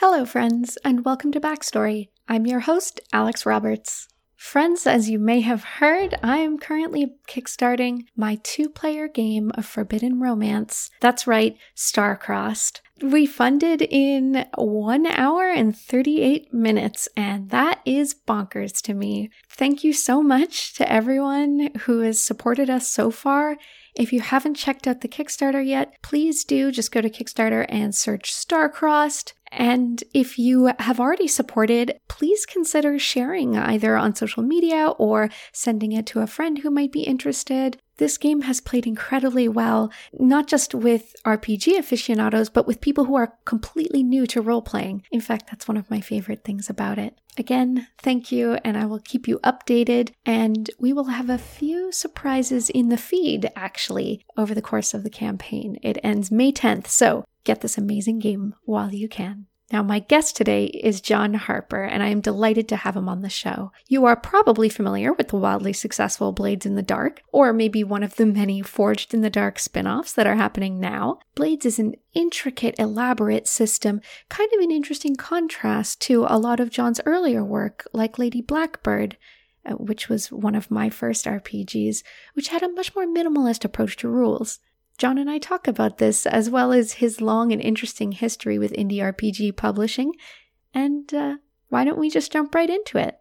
Hello, friends, and welcome to Backstory. I'm your host, Alex Roberts. Friends, as you may have heard, I am currently kickstarting my two player game of Forbidden Romance. That's right, Starcrossed. We funded in one hour and 38 minutes, and that is bonkers to me. Thank you so much to everyone who has supported us so far. If you haven't checked out the Kickstarter yet, please do just go to Kickstarter and search Starcrossed. And if you have already supported, please consider sharing either on social media or sending it to a friend who might be interested. This game has played incredibly well, not just with RPG aficionados, but with people who are completely new to role playing. In fact, that's one of my favorite things about it. Again, thank you, and I will keep you updated. And we will have a few surprises in the feed, actually, over the course of the campaign. It ends May 10th, so get this amazing game while you can. Now, my guest today is John Harper, and I am delighted to have him on the show. You are probably familiar with the wildly successful Blades in the Dark, or maybe one of the many Forged in the Dark spin offs that are happening now. Blades is an intricate, elaborate system, kind of an interesting contrast to a lot of John's earlier work, like Lady Blackbird. Uh, which was one of my first RPGs, which had a much more minimalist approach to rules. John and I talk about this, as well as his long and interesting history with indie RPG publishing. And uh, why don't we just jump right into it?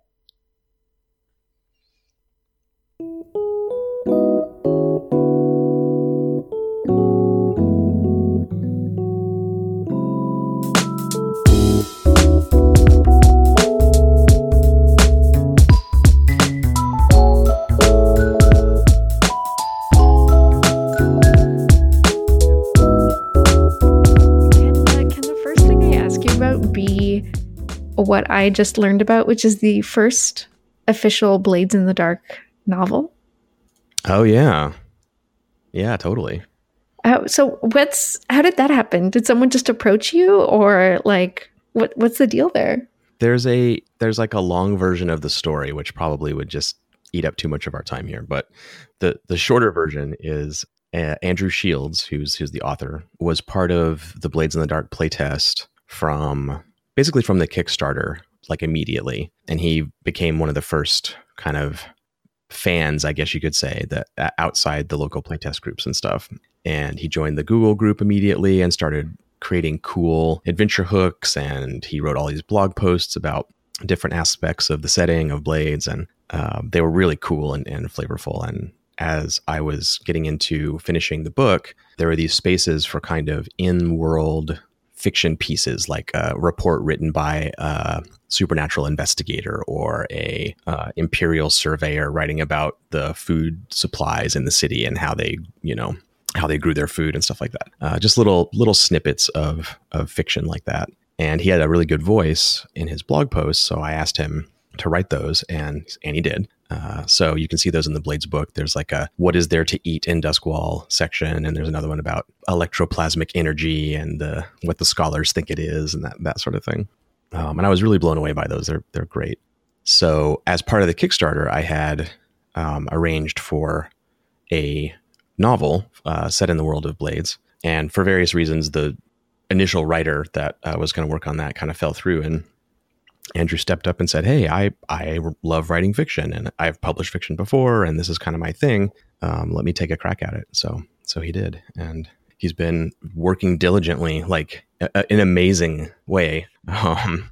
What I just learned about, which is the first official Blades in the Dark novel. Oh yeah, yeah, totally. Uh, so what's how did that happen? Did someone just approach you, or like what? What's the deal there? There's a there's like a long version of the story, which probably would just eat up too much of our time here. But the the shorter version is uh, Andrew Shields, who's who's the author, was part of the Blades in the Dark playtest from basically from the Kickstarter, like immediately. And he became one of the first kind of fans, I guess you could say, that uh, outside the local playtest groups and stuff. And he joined the Google group immediately and started creating cool adventure hooks. And he wrote all these blog posts about different aspects of the setting of Blades. And uh, they were really cool and, and flavorful. And as I was getting into finishing the book, there were these spaces for kind of in world fiction pieces like a report written by a supernatural investigator or a uh, imperial surveyor writing about the food supplies in the city and how they you know how they grew their food and stuff like that. Uh, just little little snippets of of fiction like that. And he had a really good voice in his blog posts so i asked him to write those and and he did uh, so you can see those in the Blades book. There's like a what is there to eat in Duskwall section, and there's another one about electroplasmic energy and the, what the scholars think it is, and that that sort of thing. Um, and I was really blown away by those. They're they're great. So as part of the Kickstarter, I had um, arranged for a novel uh, set in the world of Blades, and for various reasons, the initial writer that uh, was going to work on that kind of fell through, and Andrew stepped up and said, "Hey, I I love writing fiction, and I've published fiction before, and this is kind of my thing. Um, let me take a crack at it." So so he did, and he's been working diligently, like a, an amazing way, um,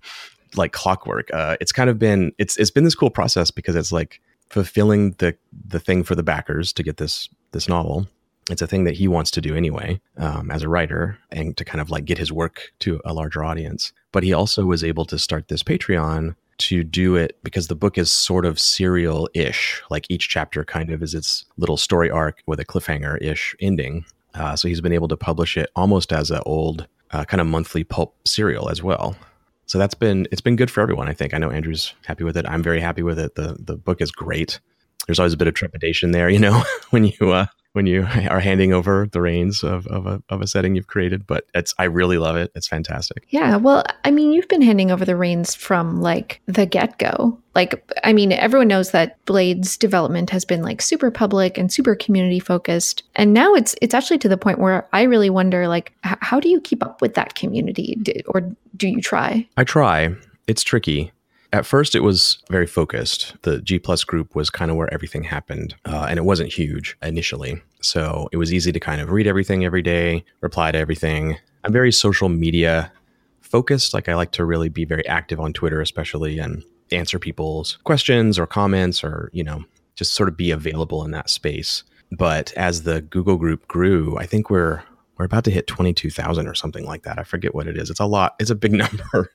like clockwork. Uh, it's kind of been it's it's been this cool process because it's like fulfilling the the thing for the backers to get this this novel. It's a thing that he wants to do anyway um, as a writer, and to kind of like get his work to a larger audience but he also was able to start this Patreon to do it because the book is sort of serial ish. Like each chapter kind of is its little story arc with a cliffhanger ish ending. Uh, so he's been able to publish it almost as an old uh, kind of monthly pulp serial as well. So that's been it's been good for everyone. I think I know Andrew's happy with it. I'm very happy with it. the The book is great. There's always a bit of trepidation there, you know, when you uh, when you are handing over the reins of, of, a, of a setting you've created. But it's I really love it. It's fantastic. Yeah. Well, I mean, you've been handing over the reins from like the get go. Like, I mean, everyone knows that Blades development has been like super public and super community focused, and now it's it's actually to the point where I really wonder, like, h- how do you keep up with that community, D- or do you try? I try. It's tricky. At first, it was very focused. The G Plus group was kind of where everything happened, uh, and it wasn't huge initially. So it was easy to kind of read everything every day, reply to everything. I'm very social media focused. Like, I like to really be very active on Twitter, especially, and answer people's questions or comments or, you know, just sort of be available in that space. But as the Google group grew, I think we're we're about to hit 22,000 or something like that. I forget what it is. It's a lot. It's a big number.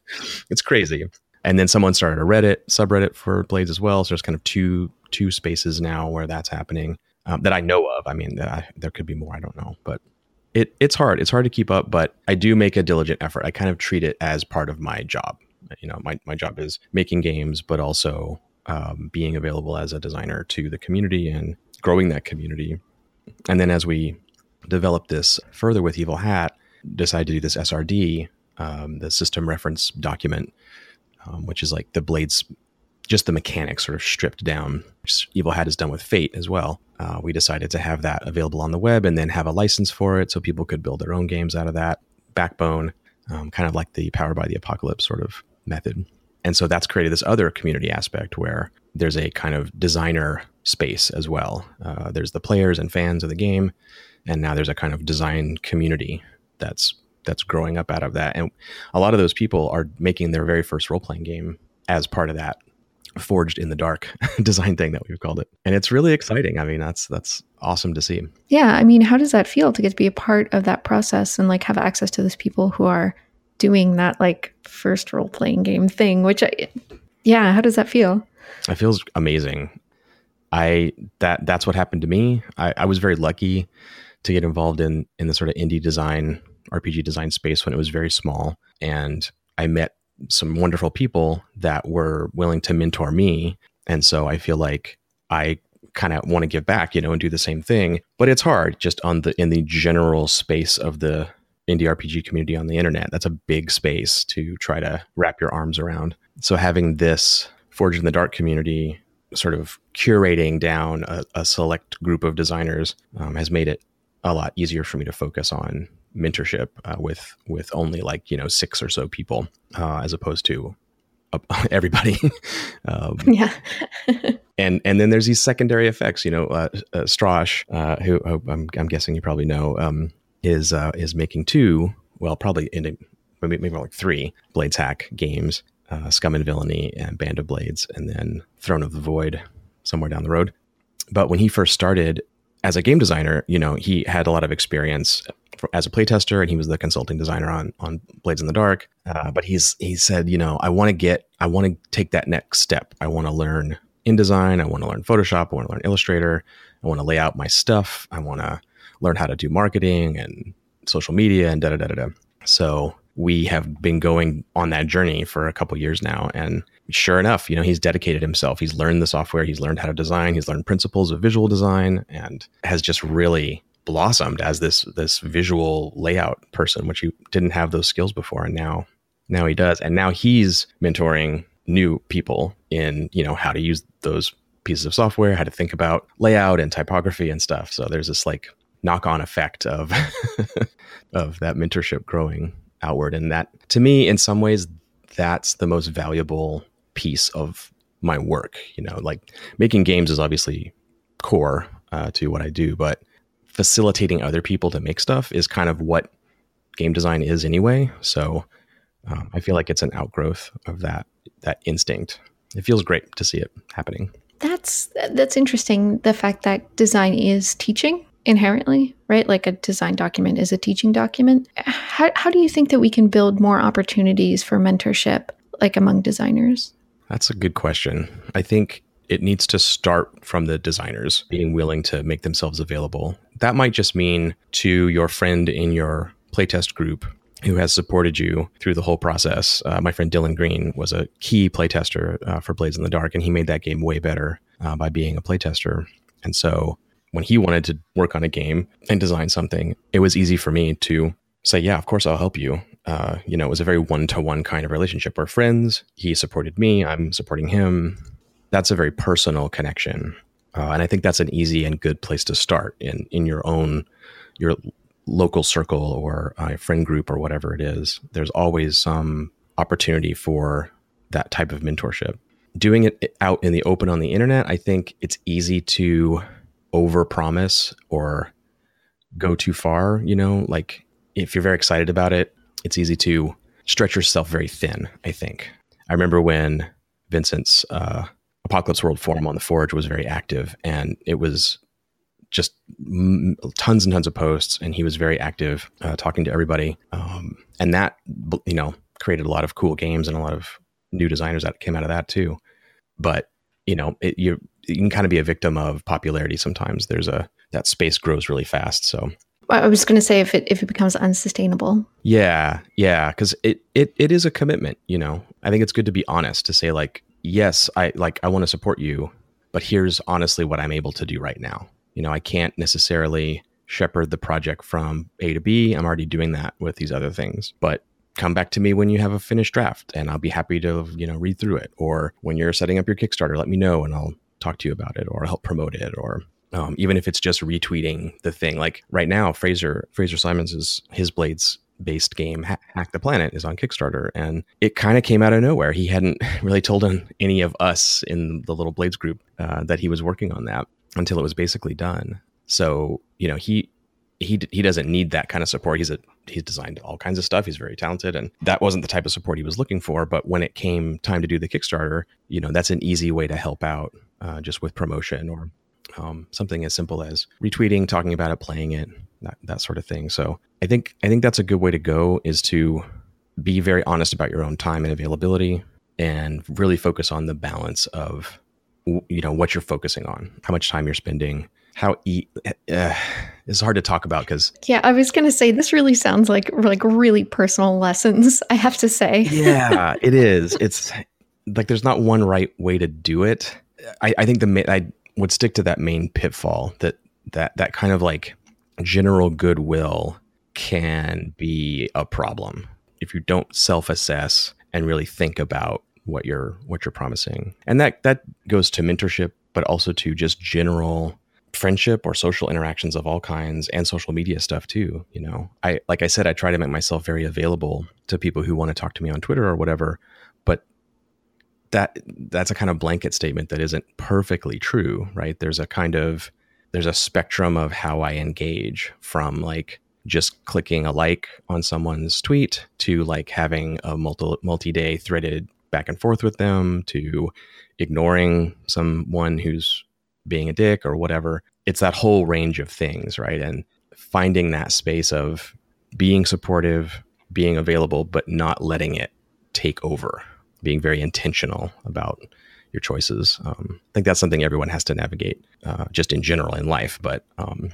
it's crazy. And then someone started a Reddit subreddit for Blades as well. So there's kind of two two spaces now where that's happening um, that I know of. I mean, I, there could be more. I don't know, but it it's hard. It's hard to keep up, but I do make a diligent effort. I kind of treat it as part of my job. You know, my my job is making games, but also um, being available as a designer to the community and growing that community. And then as we develop this further with Evil Hat, decided to do this SRD, um, the system reference document um, which is like the blades, just the mechanics sort of stripped down. Evil Hat is done with Fate as well. Uh, we decided to have that available on the web and then have a license for it so people could build their own games out of that backbone, um, kind of like the Powered by the Apocalypse sort of method. And so that's created this other community aspect where there's a kind of designer space as well. Uh, there's the players and fans of the game, and now there's a kind of design community that's that's growing up out of that. And a lot of those people are making their very first role playing game as part of that forged in the dark design thing that we've called it. And it's really exciting. I mean, that's that's awesome to see. Yeah, I mean, how does that feel to get to be a part of that process and like have access to those people who are doing that like first role playing game thing, which I yeah, how does that feel? It feels amazing. I that that's what happened to me. I, I was very lucky to get involved in in the sort of indie design RPG design space when it was very small. And I met some wonderful people that were willing to mentor me. And so I feel like I kind of want to give back, you know, and do the same thing. But it's hard just on the in the general space of the indie RPG community on the internet. That's a big space to try to wrap your arms around. So having this Forged in the Dark community sort of curating down a, a select group of designers um, has made it a lot easier for me to focus on mentorship uh, with with only like you know six or so people uh, as opposed to uh, everybody. Um, yeah. and and then there's these secondary effects you know uh, uh Stras uh, who, who I'm, I'm, guessing you probably know um, is is making two well probably in maybe, maybe like three blades hack games scum and villainy and band of blades and then throne of the void somewhere down the road. But when he first started as a game designer, you know, he had a lot of experience as a playtester, and he was the consulting designer on on Blades in the Dark. Uh, but he's he said, you know, I want to get, I want to take that next step. I want to learn InDesign. I want to learn Photoshop. I want to learn Illustrator. I want to lay out my stuff. I want to learn how to do marketing and social media and da da da da. So we have been going on that journey for a couple years now, and sure enough, you know, he's dedicated himself. He's learned the software. He's learned how to design. He's learned principles of visual design, and has just really blossomed as this this visual layout person, which he didn't have those skills before, and now now he does. And now he's mentoring new people in you know how to use those pieces of software, how to think about layout and typography and stuff. So there's this like knock on effect of of that mentorship growing outward, and that to me, in some ways, that's the most valuable piece of my work. You know, like making games is obviously core uh, to what I do, but facilitating other people to make stuff is kind of what game design is anyway. So um, I feel like it's an outgrowth of that that instinct. It feels great to see it happening. That's that's interesting. The fact that design is teaching inherently, right? Like a design document is a teaching document. How how do you think that we can build more opportunities for mentorship, like among designers? That's a good question. I think it needs to start from the designers being willing to make themselves available. That might just mean to your friend in your playtest group who has supported you through the whole process. Uh, my friend Dylan Green was a key playtester uh, for Blades in the Dark, and he made that game way better uh, by being a playtester. And so when he wanted to work on a game and design something, it was easy for me to say, yeah, of course I'll help you. Uh, you know, it was a very one to one kind of relationship. We're friends. He supported me. I'm supporting him. That's a very personal connection. Uh, and I think that's an easy and good place to start in, in your own, your local circle or uh, friend group or whatever it is. There's always some opportunity for that type of mentorship. Doing it out in the open on the internet, I think it's easy to overpromise or go too far, you know, like if you're very excited about it, it's easy to stretch yourself very thin, I think. I remember when Vincent's uh, Apocalypse World forum on the Forge was very active and it was just m- tons and tons of posts and he was very active uh, talking to everybody. Um, and that, you know, created a lot of cool games and a lot of new designers that came out of that too. But, you know, it, you, you can kind of be a victim of popularity sometimes. There's a, that space grows really fast. So I was going to say if it if it becomes unsustainable. Yeah, yeah, because it it it is a commitment. You know, I think it's good to be honest to say like, yes, I like I want to support you, but here's honestly what I'm able to do right now. You know, I can't necessarily shepherd the project from A to B. I'm already doing that with these other things, but come back to me when you have a finished draft and I'll be happy to, you know, read through it. Or when you're setting up your Kickstarter, let me know and I'll talk to you about it or help promote it or um, even if it's just retweeting the thing. Like right now, Fraser Fraser Simons is his Blades based game hack the planet is on kickstarter and it kind of came out of nowhere. He hadn't really told any of us in the little blades group uh, that he was working on that until it was basically done. So you know he he he doesn't need that kind of support. He's a he's designed all kinds of stuff. He's very talented and that wasn't the type of support he was looking for. But when it came time to do the kickstarter you know that's an easy way to help out uh, just with promotion or um, something as simple as retweeting, talking about it, playing it, that, that sort of thing. So I think I think that's a good way to go is to be very honest about your own time and availability and really focus on the balance of you know what you're focusing on, how much time you're spending, how eat uh, it's hard to talk about because yeah i was gonna say this really sounds like like really personal lessons i have to say. Yeah. It is. It's like there's not one right way to do it. I, I think the I, would stick to that main pitfall that that that kind of like general goodwill can be a problem if you don't self-assess and really think about what you're what you're promising. And that that goes to mentorship but also to just general friendship or social interactions of all kinds and social media stuff too you know i like i said i try to make myself very available to people who want to talk to me on twitter or whatever that that's a kind of blanket statement that isn't perfectly true, right? There's a kind of there's a spectrum of how I engage from like just clicking a like on someone's tweet to like having a multi multi-day threaded back and forth with them to ignoring someone who's being a dick or whatever. It's that whole range of things, right? And finding that space of being supportive, being available, but not letting it take over, being very intentional about your choices. Um, I think that's something everyone has to navigate, uh, just in general in life. But um,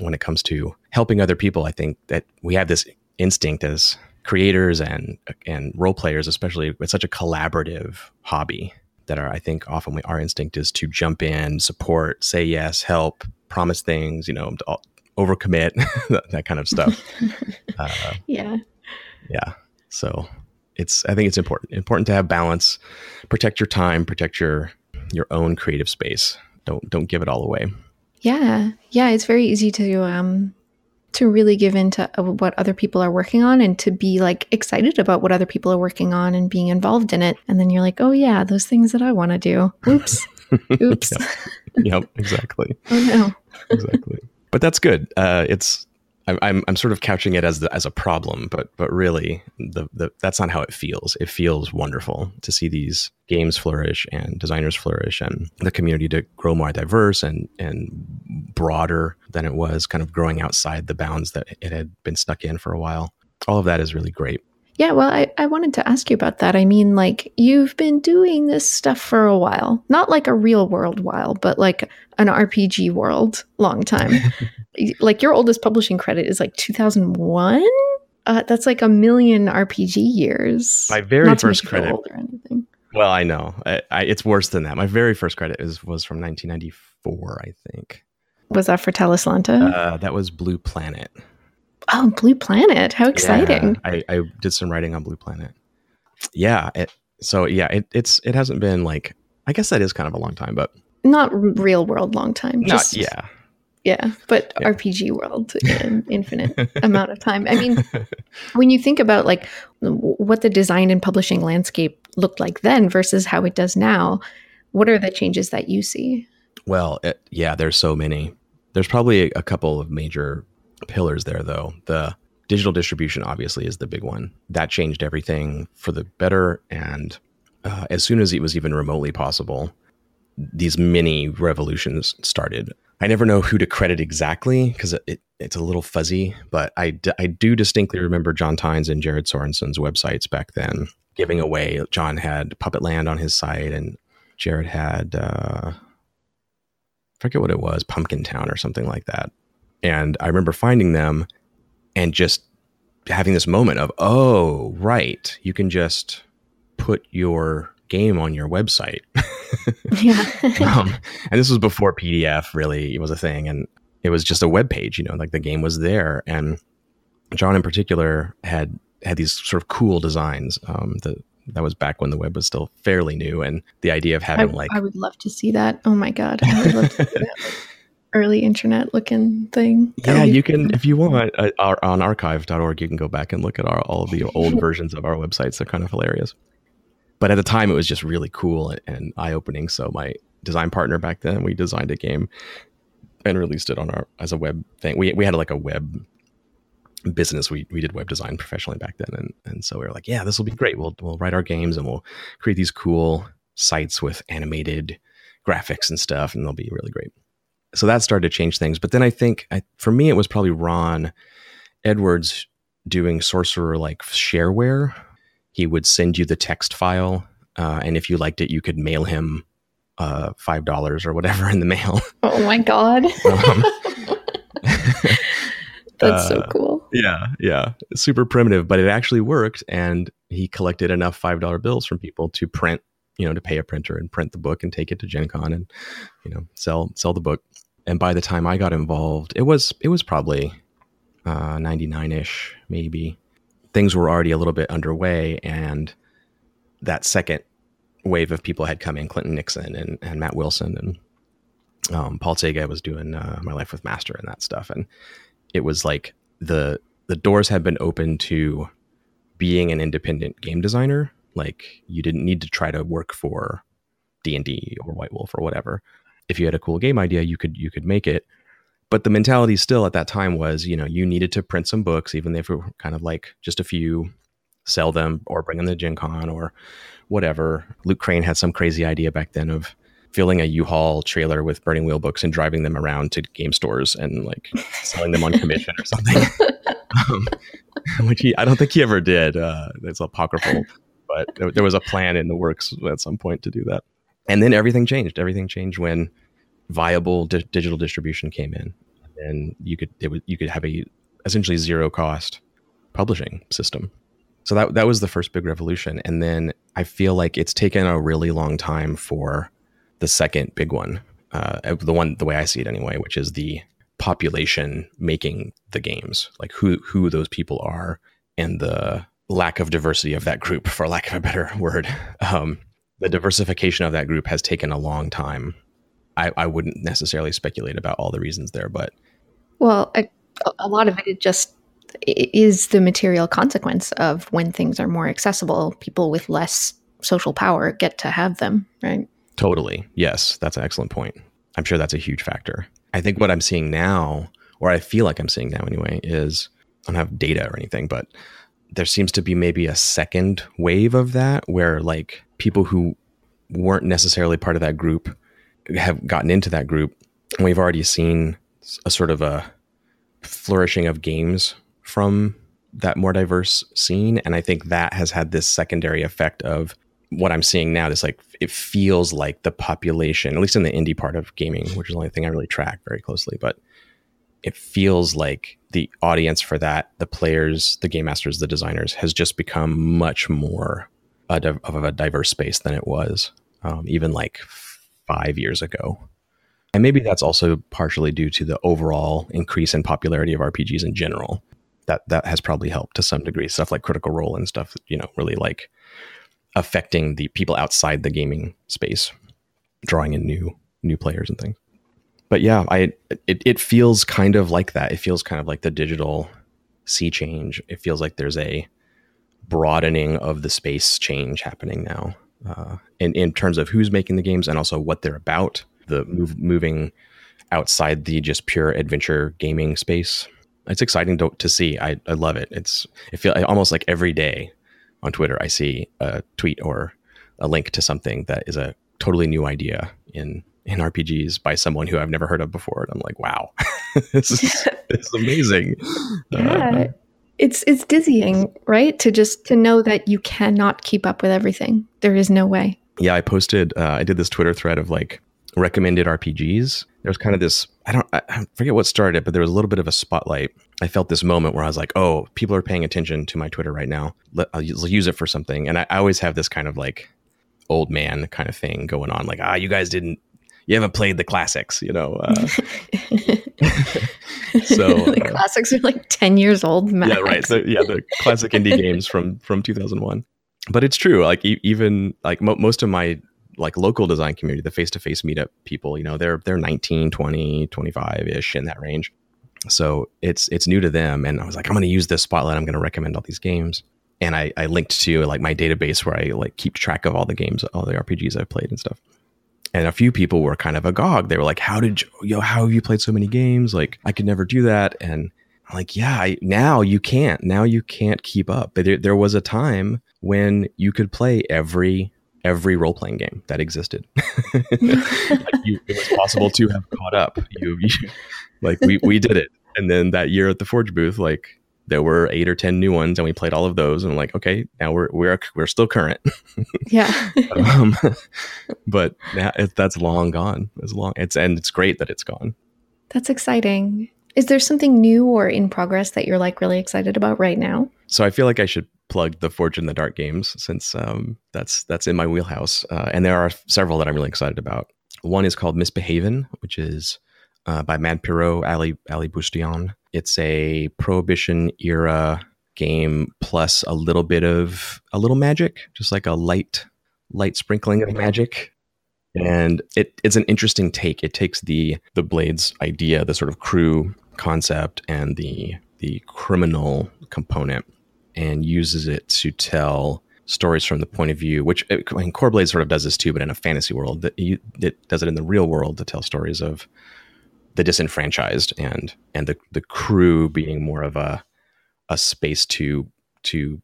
when it comes to helping other people, I think that we have this instinct as creators and and role players, especially. It's such a collaborative hobby that our, I think often we, our instinct is to jump in, support, say yes, help, promise things, you know, overcommit, that kind of stuff. Uh, yeah. Yeah. So it's I think it's important important to have balance, protect your time, protect your your own creative space. Don't don't give it all away. Yeah, yeah, it's very easy to um to really give into uh, what other people are working on and to be like excited about what other people are working on and being involved in it. And then you're like, oh yeah, those things that I want to do. Oops, oops. yep. yep, exactly. oh no, exactly. But that's good. Uh, it's I'm, I'm sort of couching it as the, as a problem, but but really the, the that's not how it feels. It feels wonderful to see these games flourish and designers flourish and the community to grow more diverse and and broader than it was, kind of growing outside the bounds that it had been stuck in for a while. All of that is really great. Yeah, well, I, I wanted to ask you about that. I mean, like, you've been doing this stuff for a while. Not like a real world while, but like an RPG world long time. like, your oldest publishing credit is like 2001? Uh, that's like a million RPG years. My very first credit. Or anything. Well, I know. I, I, it's worse than that. My very first credit is was from 1994, I think. Was that for Talislanta? Uh, that was Blue Planet. Oh, Blue Planet! How exciting! Yeah, I, I did some writing on Blue Planet. Yeah. It, so yeah, it, it's it hasn't been like I guess that is kind of a long time, but not real world long time. Just, not yeah. Yeah, but yeah. RPG world in an infinite amount of time. I mean, when you think about like what the design and publishing landscape looked like then versus how it does now, what are the changes that you see? Well, it, yeah, there's so many. There's probably a, a couple of major pillars there, though. The digital distribution obviously is the big one. That changed everything for the better. And uh, as soon as it was even remotely possible, these mini revolutions started. I never know who to credit exactly because it, it, it's a little fuzzy, but I, d- I do distinctly remember John Tynes and Jared Sorensen's websites back then giving away. John had Puppet Land on his site, and Jared had, uh, I forget what it was, Pumpkin Town or something like that. And I remember finding them and just having this moment of, oh, right, you can just put your game on your website. yeah. um, and this was before PDF really was a thing. And it was just a web page, you know, like the game was there. And John in particular had had these sort of cool designs. Um, that that was back when the web was still fairly new, and the idea of having I, like I would love to see that. Oh my god, I would love to see that early internet looking thing. yeah, you can if you want uh, on archive.org. You can go back and look at our all of the old versions of our websites. They're kind of hilarious but at the time it was just really cool and, and eye-opening. So my design partner back then we designed a game and released it on our as a web thing. We, we had like a web business. We, we did web design professionally back then and, and so we were like yeah this will be great. We'll, we'll write our games and we'll create these cool sites with animated graphics and stuff and they'll be really great. So that started to change things. But then i think I, for me it was probably ron edwards doing sorcerer like shareware he would send you the text file, uh, and if you liked it, you could mail him uh, five dollars or whatever in the mail. Oh my god! um, That's uh, so cool. Yeah, yeah, super primitive, but it actually worked, and he collected enough five dollar bills from people to print, you know, to pay a printer and print the book and take it to Gen Con and you know sell sell the book. And by the time I got involved, it was it was probably ninety nine ish, maybe things were already a little bit underway and that second wave of people had come in clinton nixon and, and matt wilson and um, paul Czege was doing uh, my life with master and that stuff and it was like the the doors had been open to being an independent game designer. Like you didn't need to try to work for d&d or white wolf or whatever. If you had a cool game idea you could you could make it but the mentality still at that time was, you know, you needed to print some books, even if it were kind of like just a few, sell them or bring them to Gen Con or whatever. Luke Crane had some crazy idea back then of filling a U-Haul trailer with Burning Wheel books and driving them around to game stores and like selling them on commission or something. um, which he, I don't think he ever did. Uh, it's apocryphal, but there, there was a plan in the works at some point to do that. And then everything changed. Everything changed when viable di- digital distribution came in, and you could it you could have a essentially zero cost publishing system. So that that was the first big revolution, and then I feel like it's taken a really long time for the second big one, uh, the one the way I see it anyway, which is the population making the games, like who who those people are, and the lack of diversity of that group, for lack of a better word. Um, the diversification of that group has taken a long time I, I wouldn't necessarily speculate about all the reasons there, but well, a, a lot of it just is the material consequence of when things are more accessible. People with less social power get to have them, right? Totally. Yes, that's an excellent point. I'm sure that's a huge factor. I think what I'm seeing now, or I feel like I'm seeing now anyway, is I don't have data or anything, but there seems to be maybe a second wave of that where like people who weren't necessarily part of that group have gotten into that group, we've already seen a sort of a flourishing of games from that more diverse scene. And I think that has had this secondary effect of what I'm seeing now. This like it feels like the population, at least in the indie part of gaming, which is the only thing I really track very closely, but it feels like the audience for that, the players, the game masters, the designers, has just become much more of a diverse space than it was um, even like five years ago. And maybe that's also partially due to the overall increase in popularity of RPGs in general. That that has probably helped to some degree. Stuff like Critical Role and stuff, you know, really like affecting the people outside the gaming space, drawing in new new players and things. But yeah, I it, it feels kind of like that. It feels kind of like the digital sea change. It feels like there's a broadening of the space change happening now uh, in, in terms of who's making the games and also what they're about. The move, moving outside the just pure adventure gaming space. It's exciting to, to see. I, I love it. It's it feel almost like every day on Twitter I see a tweet or a link to something that is a totally new idea in in RPGs by someone who I've never heard of before. And I'm like, wow, this, is, this is amazing. Yeah. Uh, it's it's dizzying, right? To just to know that you cannot keep up with everything. There is no way. Yeah, I posted. Uh, I did this Twitter thread of like recommended RPGs. There was kind of this. I don't. I forget what started, it, but there was a little bit of a spotlight. I felt this moment where I was like, "Oh, people are paying attention to my Twitter right now. Let, I'll use it for something." And I, I always have this kind of like old man kind of thing going on. Like, ah, you guys didn't you haven't played the classics, you know. Uh, so the uh, classics are like ten years old. Max. Yeah, right. So yeah, the classic indie games from from 2001. But it's true. Like e- even like mo- most of my like local design community, the face to face meetup people, you know, they're they're 19, 20, 25 ish in that range. So it's it's new to them, and I was like, I'm going to use this spotlight. I'm going to recommend all these games and I, I linked to like my database where I like keep track of all the games, all the RPGs I've played and stuff and a few people were kind of agog. They were like, "How did you, yo? How have you played so many games? Like, I could never do that." And I'm like, "Yeah, I, now you can't. Now you can't keep up." But there, there was a time when you could play every every role playing game that existed. like you, it was possible to have caught up. You, you, like we we did it, and then that year at the Forge booth, like there were eight or ten new ones, and we played all of those. And I'm like, okay, now we're we're we're still current. yeah. um, but now it, that's long gone. It's long. It's and it's great that it's gone. That's exciting. Is there something new or in progress that you're like really excited about right now? So I feel like I should plug the Forged in the Dark games since um, that's that's in my wheelhouse, uh, and there are several that I'm really excited about. One is called Misbehaven, which is uh, by Mad Pirot, Ali Ali Boustian. It's a Prohibition era game plus a little bit of a little magic, just like a light light sprinkling of magic. And it, it's an interesting take. It takes the the blades idea, the sort of crew concept, and the the criminal component, and uses it to tell stories from the point of view, which I mean, Core Blade sort of does this too, but in a fantasy world. That it does it in the real world to tell stories of the disenfranchised and and the the crew being more of a a space to to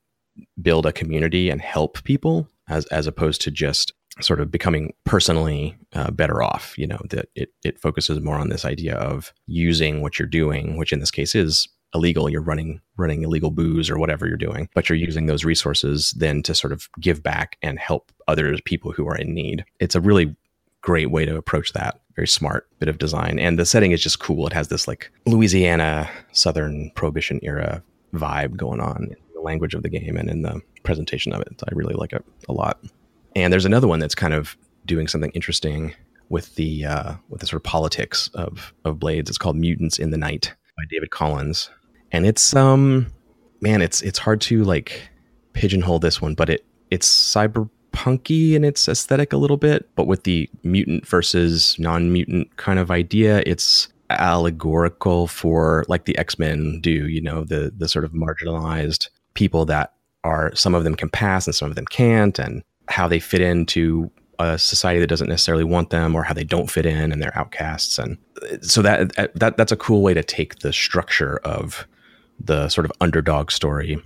build a community and help people as as opposed to just sort of becoming personally uh, better off you know that it it focuses more on this idea of using what you're doing which in this case is illegal. You're running running illegal booze or whatever you're doing but you're using those resources then to sort of give back and help other people who are in need. It's a really great way to approach that very smart bit of design. And the setting is just cool. It has this like Louisiana Southern Prohibition era vibe going on in the language of the game and in the presentation of it. I really like it a lot. And there's another one that's kind of doing something interesting with the uh, with the sort of politics of of blades. It's called Mutants in the Night by David Collins, and it's um man, it's it's hard to like pigeonhole this one, but it it's cyber punky in its aesthetic a little bit, but with the mutant versus non mutant kind of idea, it's allegorical for like the X-Men do, you know, the the sort of marginalized people that are some of them can pass and some of them can't and how they fit into a society that doesn't necessarily want them or how they don't fit in and they're outcasts. And so that that that's a cool way to take the structure of the sort of underdog story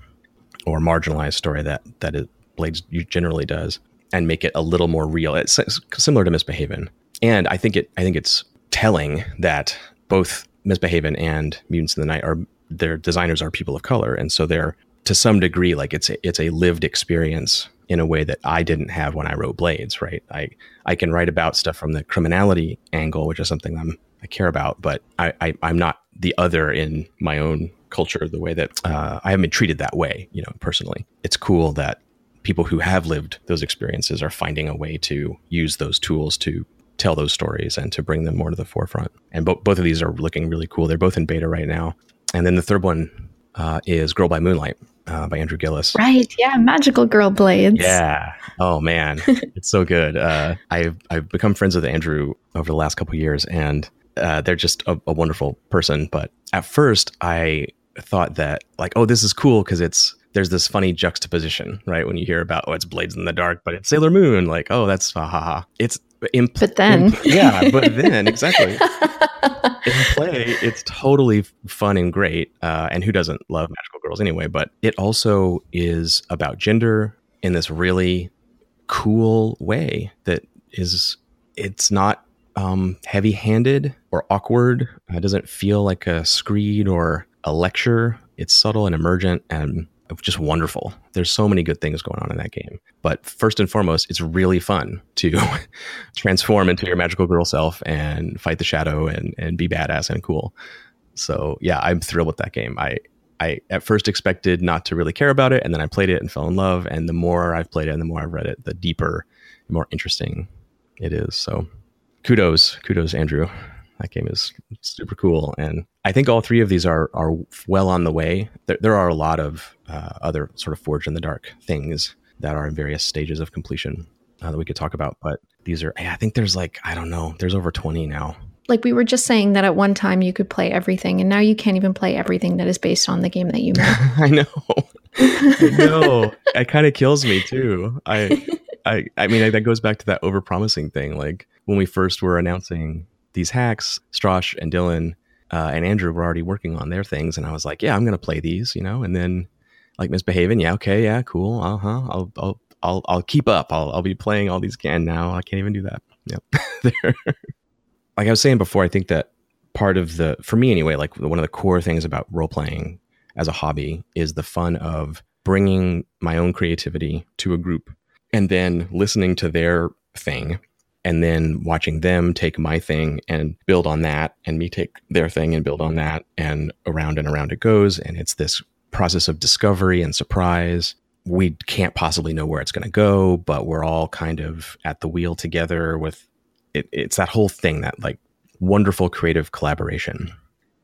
or marginalized story that that it Blades generally does, and make it a little more real. It's similar to Misbehaven, and I think it I think it's telling that both Misbehaven and Mutants in the Night are their designers are people of color, and so they're to some degree like it's a, it's a lived experience in a way that I didn't have when I wrote Blades. Right, I I can write about stuff from the criminality angle, which is something I'm I care about, but I, I I'm not the other in my own culture the way that uh, I haven't been treated that way, you know, personally. It's cool that people who have lived those experiences are finding a way to use those tools to tell those stories and to bring them more to the forefront. And bo- both of these are looking really cool. They're both in beta right now. And then the third one uh, is Girl by Moonlight uh, by Andrew Gillis. Right. Yeah. Magical Girl Blades. Yeah. Oh man, it's so good. Uh, I've I've become friends with Andrew over the last couple years, and uh, they're just a, a wonderful person. But at first, I thought that like, oh, this is cool because it's there's this funny juxtaposition, right? When you hear about oh, it's Blades in the Dark, but it's Sailor Moon, like, oh, that's ha ha ha. It's But then- yeah, but then exactly in play, it's totally fun and great. Uh, and who doesn't love magical girls anyway? But it also is about gender in this really cool way that is, it's not um, heavy handed or awkward. It doesn't feel like a screed or a lecture. It's subtle and emergent and just wonderful. There's so many good things going on in that game. But first and foremost, it's really fun to transform into your magical girl self and fight the shadow and, and be badass and cool. So yeah, I'm thrilled with that game. I I at first expected not to really care about it, and then I played it and fell in love. And the more I've played it and the more I've read it, the deeper and more interesting it is. So kudos, kudos, Andrew. That game is super cool, and I think all three of these are are well on the way. There, there are a lot of uh, other sort of forged in the dark things that are in various stages of completion uh, that we could talk about, but these are. I think there's like I don't know. There's over twenty now. Like we were just saying that at one time you could play everything, and now you can't even play everything that is based on the game that you made. I know. I know. it kind of kills me too. I, I, I mean, that goes back to that overpromising thing. Like when we first were announcing these hacks, Stras and Dylan uh, and Andrew were already working on their things, and I was like, yeah, I'm going to play these, you know. And then like Misbehaven, yeah, okay, yeah, cool, uh huh. I'll, I'll, I'll, I'll keep up. I'll, I'll be playing all these. And now I can't even do that. Yep. Like I was saying before, I think that part of the, for me anyway, like one of the core things about role playing as a hobby is the fun of bringing my own creativity to a group and then listening to their thing and then watching them take my thing and build on that and me take their thing and build on that and around and around it goes and it's this process of discovery and surprise. We can't possibly know where it's going to go but we're all kind of at the wheel together with it, it's that whole thing that like wonderful creative collaboration.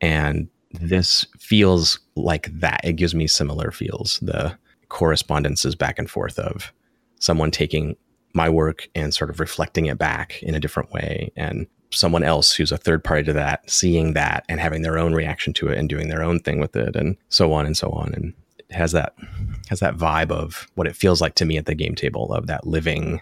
And this feels like that. It gives me similar feels the correspondences back and forth of someone taking my work and sort of reflecting it back in a different way and someone else who's a third party to that seeing that and having their own reaction to it and doing their own thing with it and so on and so on. And it has that has that vibe of what it feels like to me at the game table of that living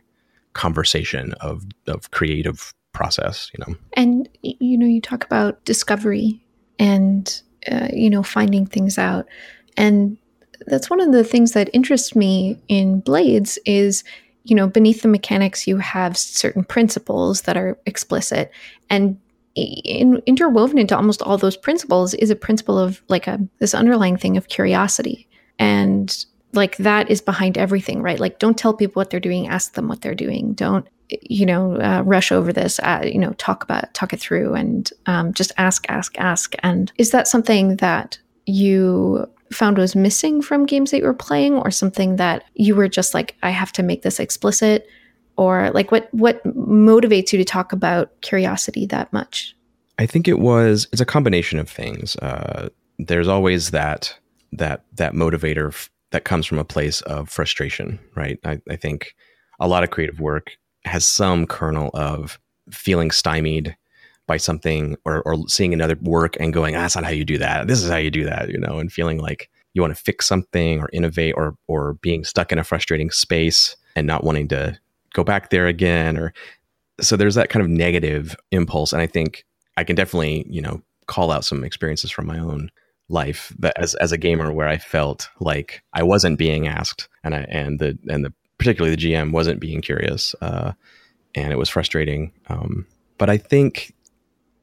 conversation of of creative process you know? And you know, you talk about discovery and uh, you know finding things out, and that's one of the things that interests me in Blades is you know beneath the mechanics you have certain principles that are explicit. And in, interwoven into almost all those principles is a principle of like a this underlying thing of curiosity. And like that is behind everything right? Like don't tell people what they're doing ask them what they're doing. Don't you know uh, rush over this uh, you know talk about talk it through and um, just ask ask ask. And is that something that you found was missing from games that you were playing or something that you were just like i have to make this explicit or like what what motivates you to talk about curiosity that much I think it was it's a combination of things. Uh, there's always that that that motivator f- that comes from a place of frustration, right? I, I think a lot of creative work has some kernel of feeling stymied by something or, or seeing another work and going, ah, that's not how you do that. This is how you do that, you know, and feeling like you want to fix something or innovate or or being stuck in a frustrating space and not wanting to go back there again or so there's that kind of negative impulse and I think I can definitely, you know, call out some experiences from my own life that as as a gamer where I felt like I wasn't being asked and I and the and the particularly the GM wasn't being curious uh, and it was frustrating. Um, but I think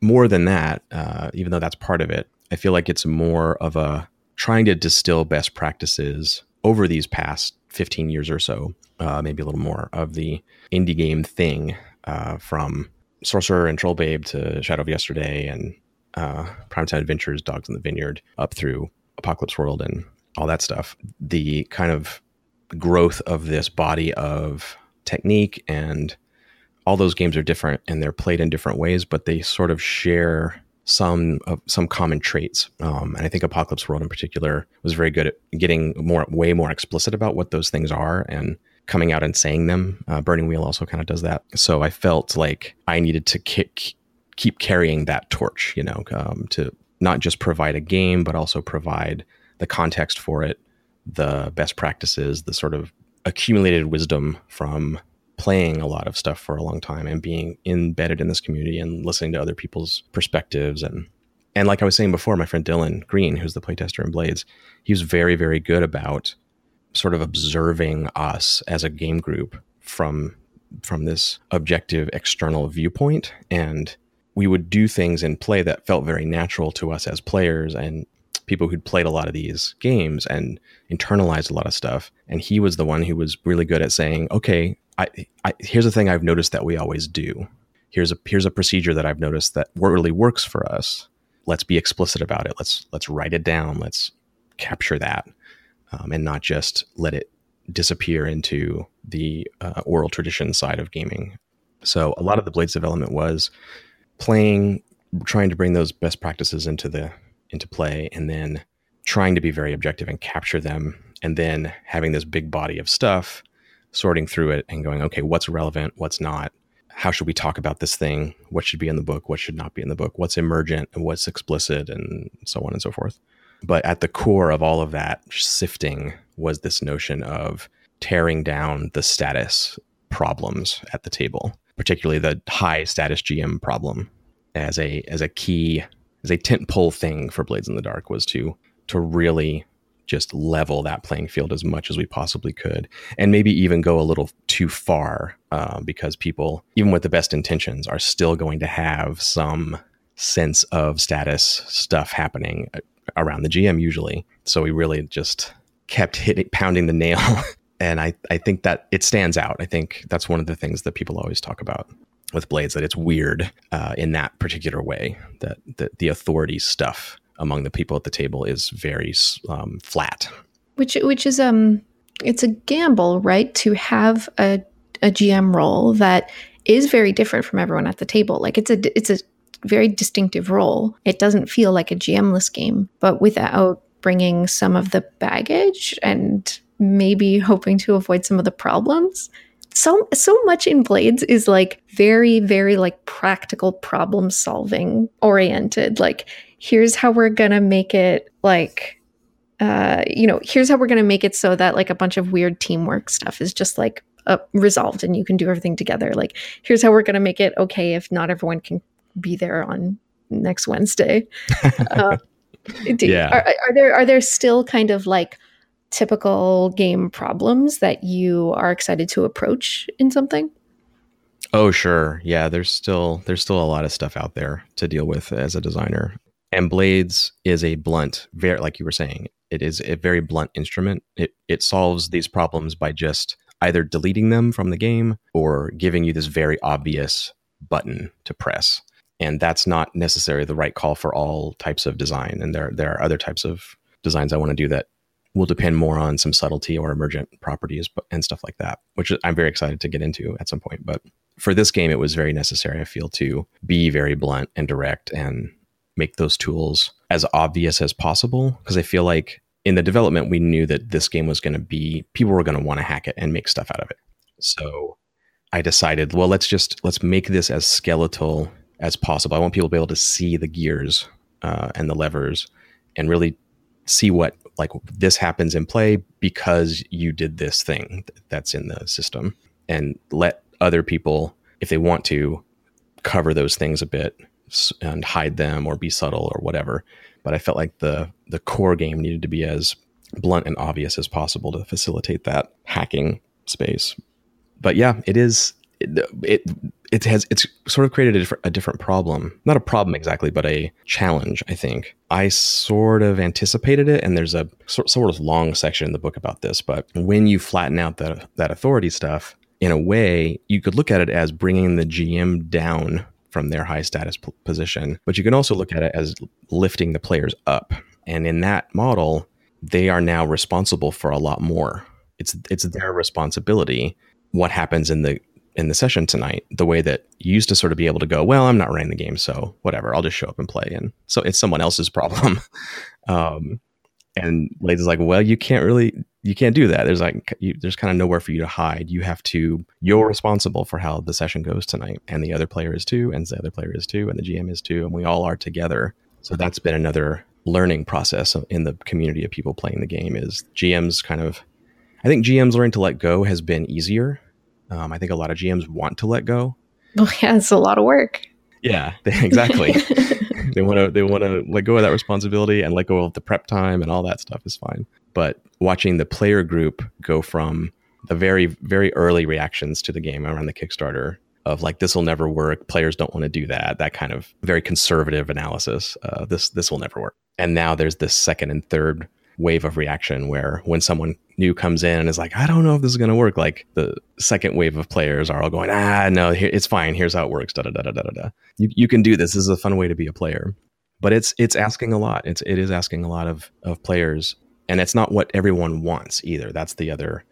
more than that, uh, even though that's part of it, I feel like it's more of a trying to distill best practices over these past 15 years or so, uh, maybe a little more of the indie game thing uh, from Sorcerer and Troll Babe to Shadow of Yesterday and uh, Primetime Adventures, Dogs in the Vineyard, up through Apocalypse World and all that stuff. The kind of growth of this body of technique and all those games are different and they're played in different ways, but they sort of share some uh, some common traits. Um, and I think Apocalypse World in particular was very good at getting more way more explicit about what those things are and coming out and saying them. Uh, Burning Wheel also kind of does that. So I felt like I needed to kick, keep carrying that torch, you know, um, to not just provide a game, but also provide the context for it, the best practices, the sort of accumulated wisdom from playing a lot of stuff for a long time and being embedded in this community and listening to other people's perspectives and and like I was saying before, my friend Dylan Green, who's the playtester in Blades, he was very, very good about sort of observing us as a game group from from this objective external viewpoint. And we would do things in play that felt very natural to us as players and people who'd played a lot of these games and internalized a lot of stuff. And he was the one who was really good at saying okay I, I here's the thing i've noticed that we always do. Here's a here's a procedure that i've noticed that really works for us. Let's be explicit about it. Let's let's write it down. Let's capture that um, and not just let it disappear into the uh, oral tradition side of gaming. So a lot of the Blades development was playing, trying to bring those best practices into the into play, and then trying to be very objective and capture them, and then having this big body of stuff, sorting through it and going, okay, what's relevant, what's not, how should we talk about this thing, what should be in the book, what should not be in the book, what's emergent and what's explicit, and so on and so forth. But at the core of all of that sifting was this notion of tearing down the status problems at the table, particularly the high status GM problem as a as a key as a tent pole thing for Blades in the Dark was to to really just level that playing field as much as we possibly could, and maybe even go a little too far uh, because people, even with the best intentions, are still going to have some sense of status stuff happening around the GM usually. So we really just kept hitting, pounding the nail. and I, I think that it stands out. I think that's one of the things that people always talk about with Blades, that it's weird uh, in that particular way, that, that the authority stuff among the people at the table is very um, flat. Which, which is, um, it's a gamble, right? To have a, a GM role that is very different from everyone at the table. Like it's a, it's a very distinctive role. It doesn't feel like a GMless game, but without bringing some of the baggage and maybe hoping to avoid some of the problems. So so much in Blades is like very very like practical problem solving oriented. Like here's how we're going to make it like uh, you know, here's how we're going to make it so that like a bunch of weird teamwork stuff is just like uh, resolved and you can do everything together. Like, here's how we're going to make it okay if not everyone can be there on next Wednesday. uh, do, yeah. Are, are there are there still kind of like typical game problems that you are excited to approach in something? Oh sure, yeah. There's still there's still a lot of stuff out there to deal with as a designer. And Blades is a blunt, very like you were saying, it is a very blunt instrument. It it solves these problems by just either deleting them from the game or giving you this very obvious button to press. And that's not necessarily the right call for all types of design. And there there are other types of designs i want to do that will depend more on some subtlety or emergent properties and stuff like that which i'm very excited to get into at some point. But for this game it was very necessary i feel to be very blunt and direct and make those tools as obvious as possible because i feel like in the development we knew that this game was going to be people were going to want to hack it and make stuff out of it. So i decided well let's just let's make this as skeletal as possible. I want people to be able to see the gears uh, and the levers and really see what like this happens in play because you did this thing that's in the system. And let other people if they want to cover those things a bit and hide them or be subtle or whatever. But i felt like the the core game needed to be as blunt and obvious as possible to facilitate that hacking space. But yeah it is it, it it has it's sort of created a different, a different problem. Not a problem exactly but a challenge i think. I sort of anticipated it and there's a sort, sort of long section in the book about this but when you flatten out that that authority stuff in a way you could look at it as bringing the gm down from their high status p- position but you can also look at it as lifting the players up. And in that model they are now responsible for a lot more. It's it's their responsibility what happens in the in the session tonight the way that you used to sort of be able to go well i'm not running the game so whatever i'll just show up and play. And so it's someone else's problem. Um, and Blades is like well you can't really you can't do that there's like you, there's kind of nowhere for you to hide you have to you're responsible for how the session goes tonight and the other player is too and the other player is too and the gm is too and we all are together so that's been another learning process in the community of people playing the game is gms kind of i think gms learning to let go has been easier um, I think a lot of GMs want to let go. Well, yeah, it's a lot of work. Yeah, exactly. they want to they want to let go of that responsibility and let go of the prep time and all that stuff is fine. But watching the player group go from the very very early reactions to the game around the Kickstarter of like this will never work, players don't want to do that, that kind of very conservative analysis. Uh, this this will never work. And now there's this second and third wave of reaction where when someone new comes in and is like, I don't know if this is going to work, like the second wave of players are all going, ah, no, here, it's fine. Here's how it works. Da da da da da da. You you can do this. This is a fun way to be a player, but it's it's asking a lot. It's it is asking a lot of of players, and it's not what everyone wants either. That's the other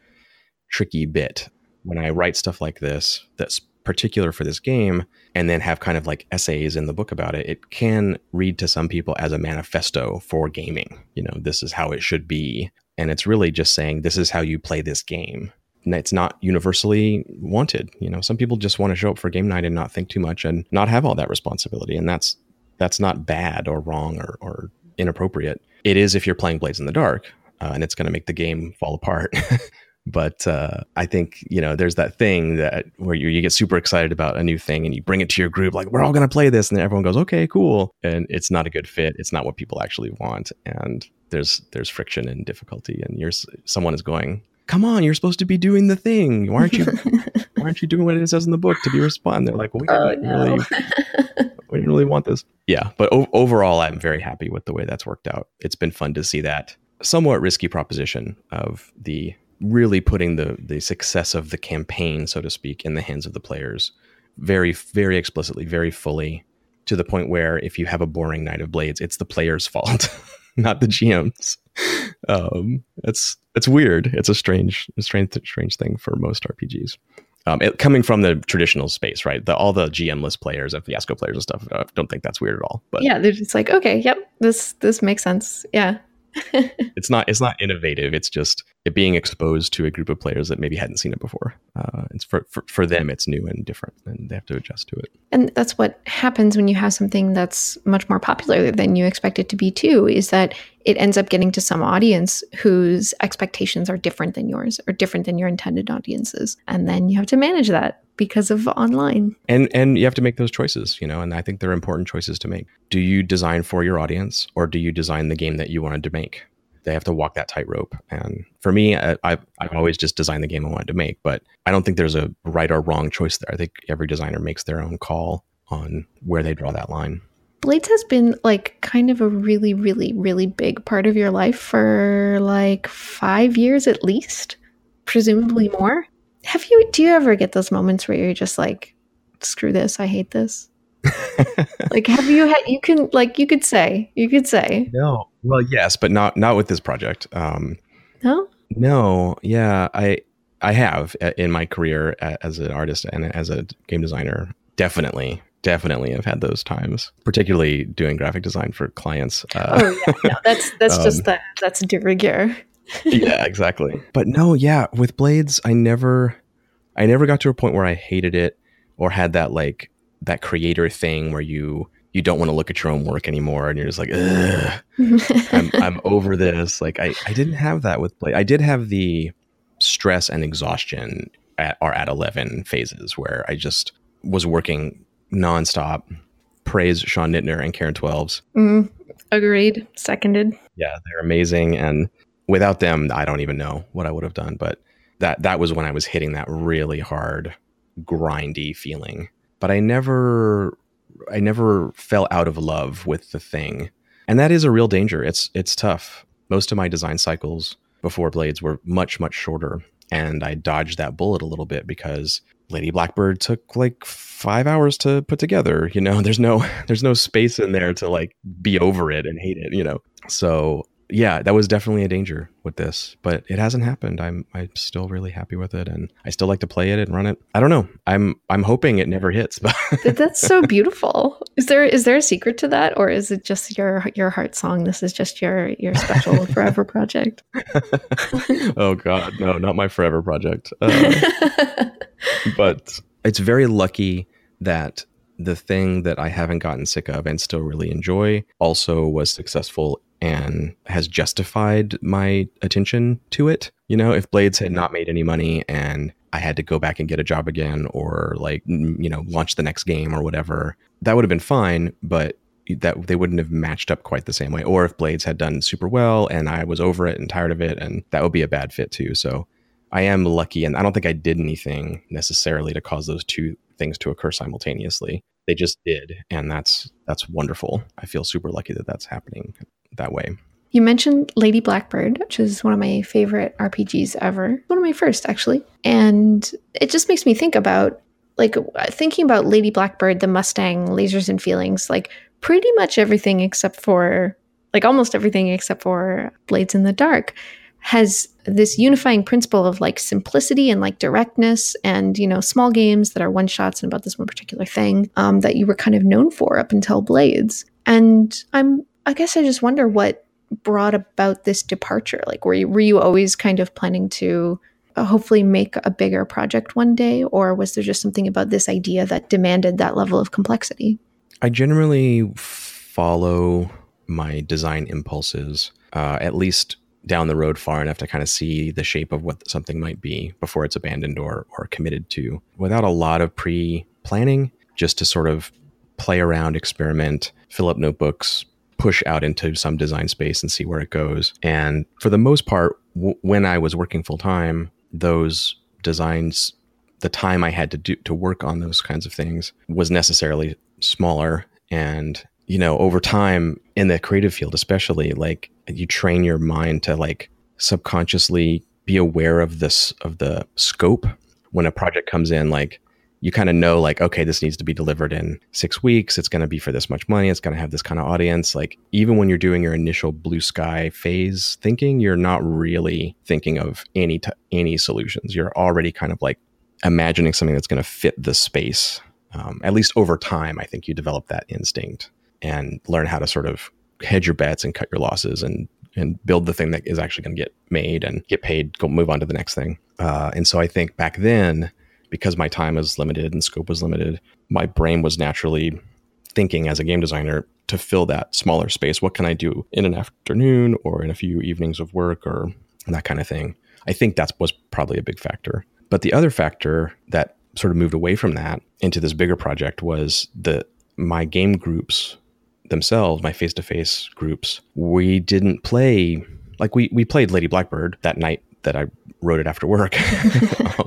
tricky bit. When I write stuff like this, that's particular for this game and then have kind of like essays in the book about it, it can read to some people as a manifesto for gaming. You know, this is how it should be. And it's really just saying, this is how you play this game. And it's not universally wanted. You know, some people just want to show up for game night and not think too much and not have all that responsibility. And that's that's not bad or wrong or, or inappropriate. It is if you're playing Blades in the Dark, uh, and it's going to make the game fall apart. but uh, I think you know there's that thing that where you, you get super excited about a new thing and you bring it to your group like we're all going to play this and then everyone goes okay cool. And it's not a good fit. It's not what people actually want. And there's there's friction and difficulty and you're someone is going come on you're supposed to be doing the thing. Why aren't you why aren't you doing what it says in the book to be respond? They're like well, we, oh, no. really, we didn't really want this. Yeah but o- overall I'm very happy with the way that's worked out. It's been fun to see that somewhat risky proposition of the really putting the the success of the campaign, so to speak, in the hands of the players, very very explicitly, very fully, to the point where if you have a boring night of blades, it's the player's fault, not the GM's. Um, it's it's weird. It's a strange strange strange thing for most RPGs. Um, it, coming from the traditional space, right? The, all the GMless players and Fiasco players and stuff. I uh, don't think that's weird at all. But yeah, they're just like, okay, yep, this this makes sense. Yeah, it's not it's not innovative. It's just it being exposed to a group of players that maybe hadn't seen it before. Uh, it's for, for for them, it's new and different, and they have to adjust to it. And that's what happens when you have something that's much more popular than you expect it to be. Too is that it ends up getting to some audience whose expectations are different than yours, or different than your intended audiences, and then you have to manage that because of online. And and you have to make those choices, you know, and I think they're important choices to make. Do you design for your audience or do you design the game that you wanted to make? They have to walk that tightrope. And for me, I, I've, I've always just designed the game I wanted to make, but I don't think there's a right or wrong choice there. I think every designer makes their own call on where they draw that line. Blades has been like kind of a really, really, really big part of your life for like five years at least, presumably more. Have you? Do you ever get those moments where you're just like, "Screw this! I hate this." like, have you had? You can like you could say you could say no. Well, yes, but not not with this project. Um, no. No. Yeah, I I have uh, in my career as an artist and as a game designer. Definitely, definitely have had those times, particularly doing graphic design for clients. Uh, oh yeah, no, that's that's um, just that that's de rigueur yeah, exactly. But no, yeah, with Blades, I never I never got to a point where I hated it or had that like that creator thing where you you don't want to look at your own work anymore and you're just like I'm, I'm over this like I, I didn't have that with Blade. i did have the stress and exhaustion at our at 11 phases where i just was working nonstop praise sean nittner and Karen Twelves mm, agreed seconded yeah they're amazing and without them, I don't even know what I would have done. But that that was when I was hitting that really hard, grindy feeling. But I never I never fell out of love with the thing. And that is a real danger. It's it's tough. Most of my design cycles before Blades were much, much shorter. And I dodged that bullet a little bit because Lady Blackbird took like five hours to put together. You know, there's no there's no space in there to like be over it and hate it, you know. So yeah, that was definitely a danger with this, but it hasn't happened. I'm I'm still really happy with it, and I still like to play it and run it. I don't know. I'm I'm hoping it never hits. But that's so beautiful. Is there is there a secret to that, or is it just your your heart song? This is just your your special forever project. oh God, no, not my forever project. Uh, but it's very lucky that the thing that I haven't gotten sick of and still really enjoy also was successful and has justified my attention to it. You know, if Blades had not made any money and I had to go back and get a job again or like, you know, launch the next game or whatever, that would have been fine, but that they wouldn't have matched up quite the same way. Or if Blades had done super well and I was over it and tired of it, and that would be a bad fit too. So I am lucky, and I don't think I did anything necessarily to cause those two things to occur simultaneously. They just did, and that's that's wonderful. I feel super lucky that that's happening that way. You mentioned Lady Blackbird, which is one of my favorite RPGs ever. One of my first, actually. And it just makes me think about, like, thinking about Lady Blackbird, the Mustang, Lasers and Feelings, like, pretty much everything except for, like, almost everything except for Blades in the Dark has this unifying principle of like simplicity and like directness and you know small games that are one shots and about this one particular thing um, that you were kind of known for up until blades. And i'm i guess i just wonder what brought about this departure. Like were you were you always kind of planning to uh, hopefully make a bigger project one day or was there just something about this idea that demanded that level of complexity? I generally follow my design impulses uh, at least down the road far enough to kind of see the shape of what something might be before it's abandoned or or committed to without a lot of pre planning just to sort of play around experiment fill up notebooks push out into some design space and see where it goes. And for the most part w- when i was working full time those designs the time i had to do to work on those kinds of things was necessarily smaller and you know, over time in the creative field, especially, like you train your mind to like subconsciously be aware of this of the scope. When a project comes in like you kind of know like okay this needs to be delivered in six weeks. It's going to be for this much money. It's going to have this kind of audience. Like even when you're doing your initial blue sky phase thinking you're not really thinking of any t- any solutions. You're already kind of like imagining something that's going to fit the space. Um, at least over time i think you develop that instinct and learn how to sort of hedge your bets and cut your losses and and build the thing that is actually going to get made and get paid go move on to the next thing. Uh, and so i think back then because my time was limited and scope was limited my brain was naturally thinking as a game designer to fill that smaller space. What can i do in an afternoon or in a few evenings of work or that kind of thing? I think that was probably a big factor. But the other factor that sort of moved away from that into this bigger project was the my game groups themselves, my face to face groups, we didn't play like we we played Lady Blackbird that night that I wrote it after work, um,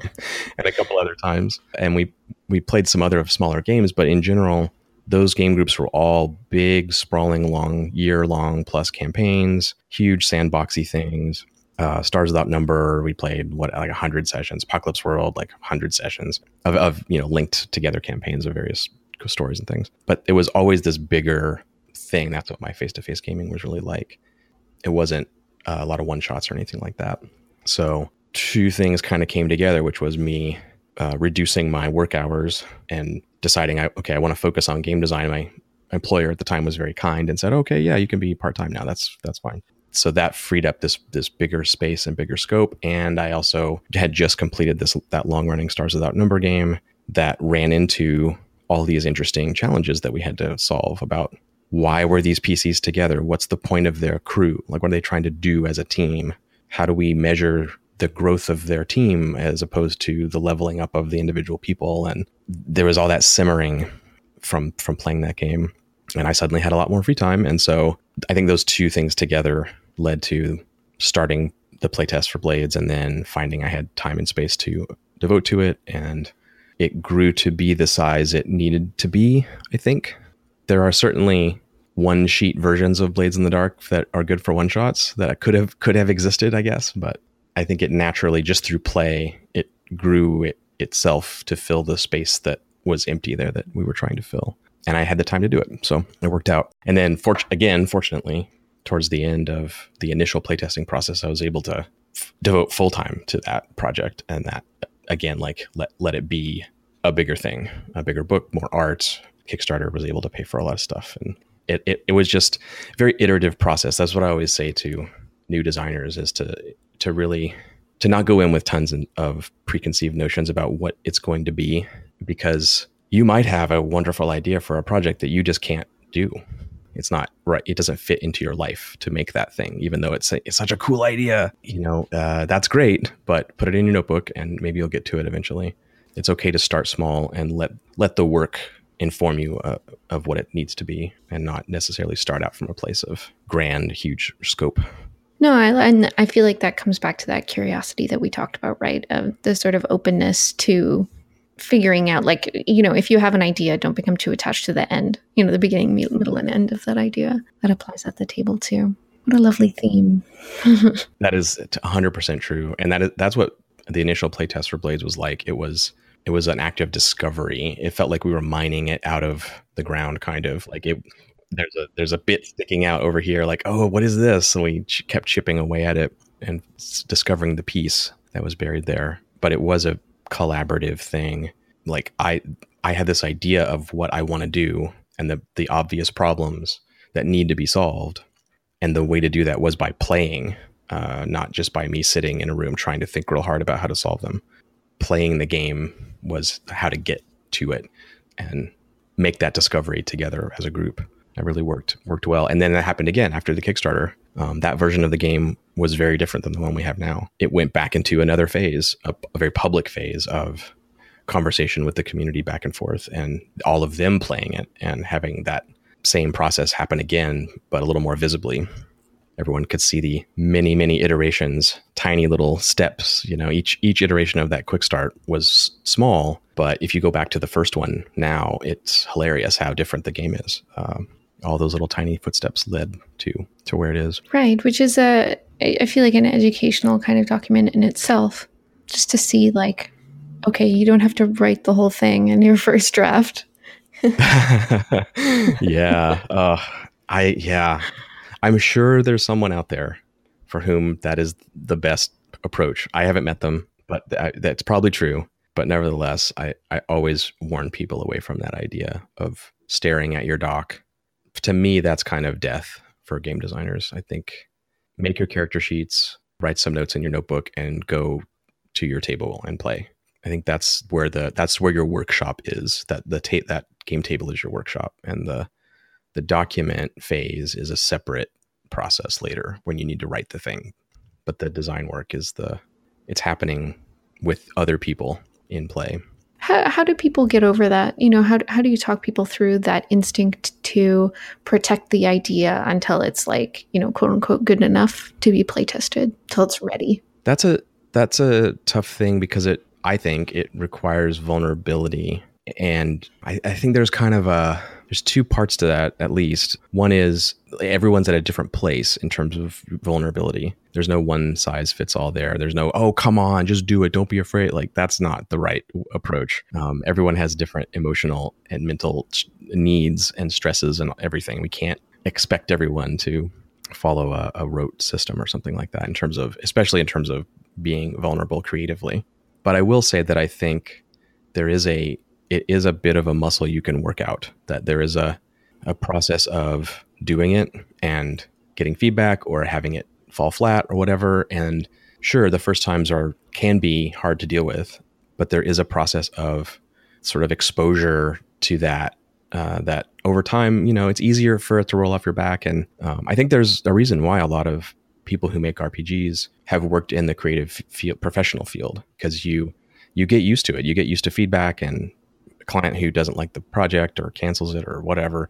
and a couple other times, and we we played some other smaller games, but in general, those game groups were all big, sprawling, long year long plus campaigns, huge sandboxy things. Uh, Stars Without Number, we played what like a hundred sessions. Apocalypse World, like hundred sessions of, of you know linked together campaigns of various stories and things. But it was always this bigger thing. That's what my face to face gaming was really like. It wasn't uh, a lot of one shots or anything like that. So two things kind of came together, which was me uh, reducing my work hours and deciding, I, okay, I want to focus on game design. My employer at the time was very kind and said, okay, yeah, you can be part time now. That's that's fine. So that freed up this this bigger space and bigger scope. And I also had just completed this that long running Stars Without Number game that ran into all these interesting challenges that we had to solve about why were these PCs together? What's the point of their crew? Like, what are they trying to do as a team? How do we measure the growth of their team as opposed to the leveling up of the individual people? And there was all that simmering from from playing that game. And I suddenly had a lot more free time. And so I think those two things together led to starting the playtest for Blades and then finding I had time and space to devote to it. And it grew to be the size it needed to be, I think. There are certainly one sheet versions of Blades in the Dark that are good for one shots that could have could have existed, I guess. But I think it naturally, just through play, it grew it itself to fill the space that was empty there that we were trying to fill. And I had the time to do it, so it worked out. And then, for, again, fortunately, towards the end of the initial playtesting process, I was able to f- devote full time to that project and that again, like let let it be a bigger thing, a bigger book, more art. Kickstarter was able to pay for a lot of stuff, and it it, it was just a very iterative process. That's what I always say to new designers is to to really to not go in with tons of preconceived notions about what it's going to be because you might have a wonderful idea for a project that you just can't do. It's not right. It doesn't fit into your life to make that thing even though it's, a, it's such a cool idea. You know uh, that's great but put it in your notebook and maybe you'll get to it eventually. It's okay to start small and let let the work inform you uh, of what it needs to be and not necessarily start out from a place of grand huge scope. No I, and i feel like that comes back to that curiosity that we talked about right? Of the sort of openness to figuring out like you know if you have an idea don't become too attached to the end you know the beginning middle and end of that idea. That applies at the table too. What a lovely theme. That is 100% true. And that is that's what the initial playtest for blades was like. It was it was an act of discovery it felt like we were mining it out of the ground kind of like it there's a there's a bit sticking out over here like oh what is this and we ch- kept chipping away at it and discovering the piece that was buried there but it was a collaborative thing. Like I I had this idea of what I want to do and the the obvious problems that need to be solved. And the way to do that was by playing, uh, not just by me sitting in a room trying to think real hard about how to solve them. Playing the game was how to get to it and make that discovery together as a group. That really worked worked well. And then that happened again after the Kickstarter. Um, that version of the game was very different than the one we have now. It went back into another phase, a, a very public phase of conversation with the community back and forth, and all of them playing it and having that same process happen again, but a little more visibly. Everyone could see the many, many iterations, tiny little steps. You know, each each iteration of that quick start was small, but if you go back to the first one now, it's hilarious how different the game is. Um, all those little tiny footsteps led to to where it is. Right, which is a I feel like an educational kind of document in itself, just to see like, okay, you don't have to write the whole thing in your first draft. yeah, uh, I yeah, I'm sure there's someone out there for whom that is the best approach. I haven't met them, but th- that's probably true. But nevertheless, I, I always warn people away from that idea of staring at your doc to me, that's kind of death for game designers. I think make your character sheets, write some notes in your notebook, and go to your table and play. I think that's where the that's where your workshop is. That the ta- that game table is your workshop, and the the document phase is a separate process later when you need to write the thing. But the design work is the it's happening with other people in play. How, how do people get over that? You know how, how do you talk people through that instinct to protect the idea until it's like you know quote unquote good enough to be play tested till it's ready? That's a that's a tough thing because it i think it requires vulnerability. And I, I think there's kind of a there's two parts to that at least. One is everyone's at a different place in terms of vulnerability. There's no one size fits all there. There's no oh come on just do it. Don't be afraid. Like that's not the right approach. Um, everyone has different emotional and mental needs and stresses and everything. We can't expect everyone to follow a, a rote system or something like that in terms of especially in terms of being vulnerable creatively. But i will say that i think there is a it is a bit of a muscle you can work out that there is a a process of doing it and getting feedback or having it fall flat or whatever. And sure, the first times are can be hard to deal with, but there is a process of sort of exposure to that. Uh, that over time, you know, it's easier for it to roll off your back. And um, I think there's a reason why a lot of people who make RPGs have worked in the creative field, professional field, because you you get used to it. You get used to feedback and client who doesn't like the project or cancels it or whatever.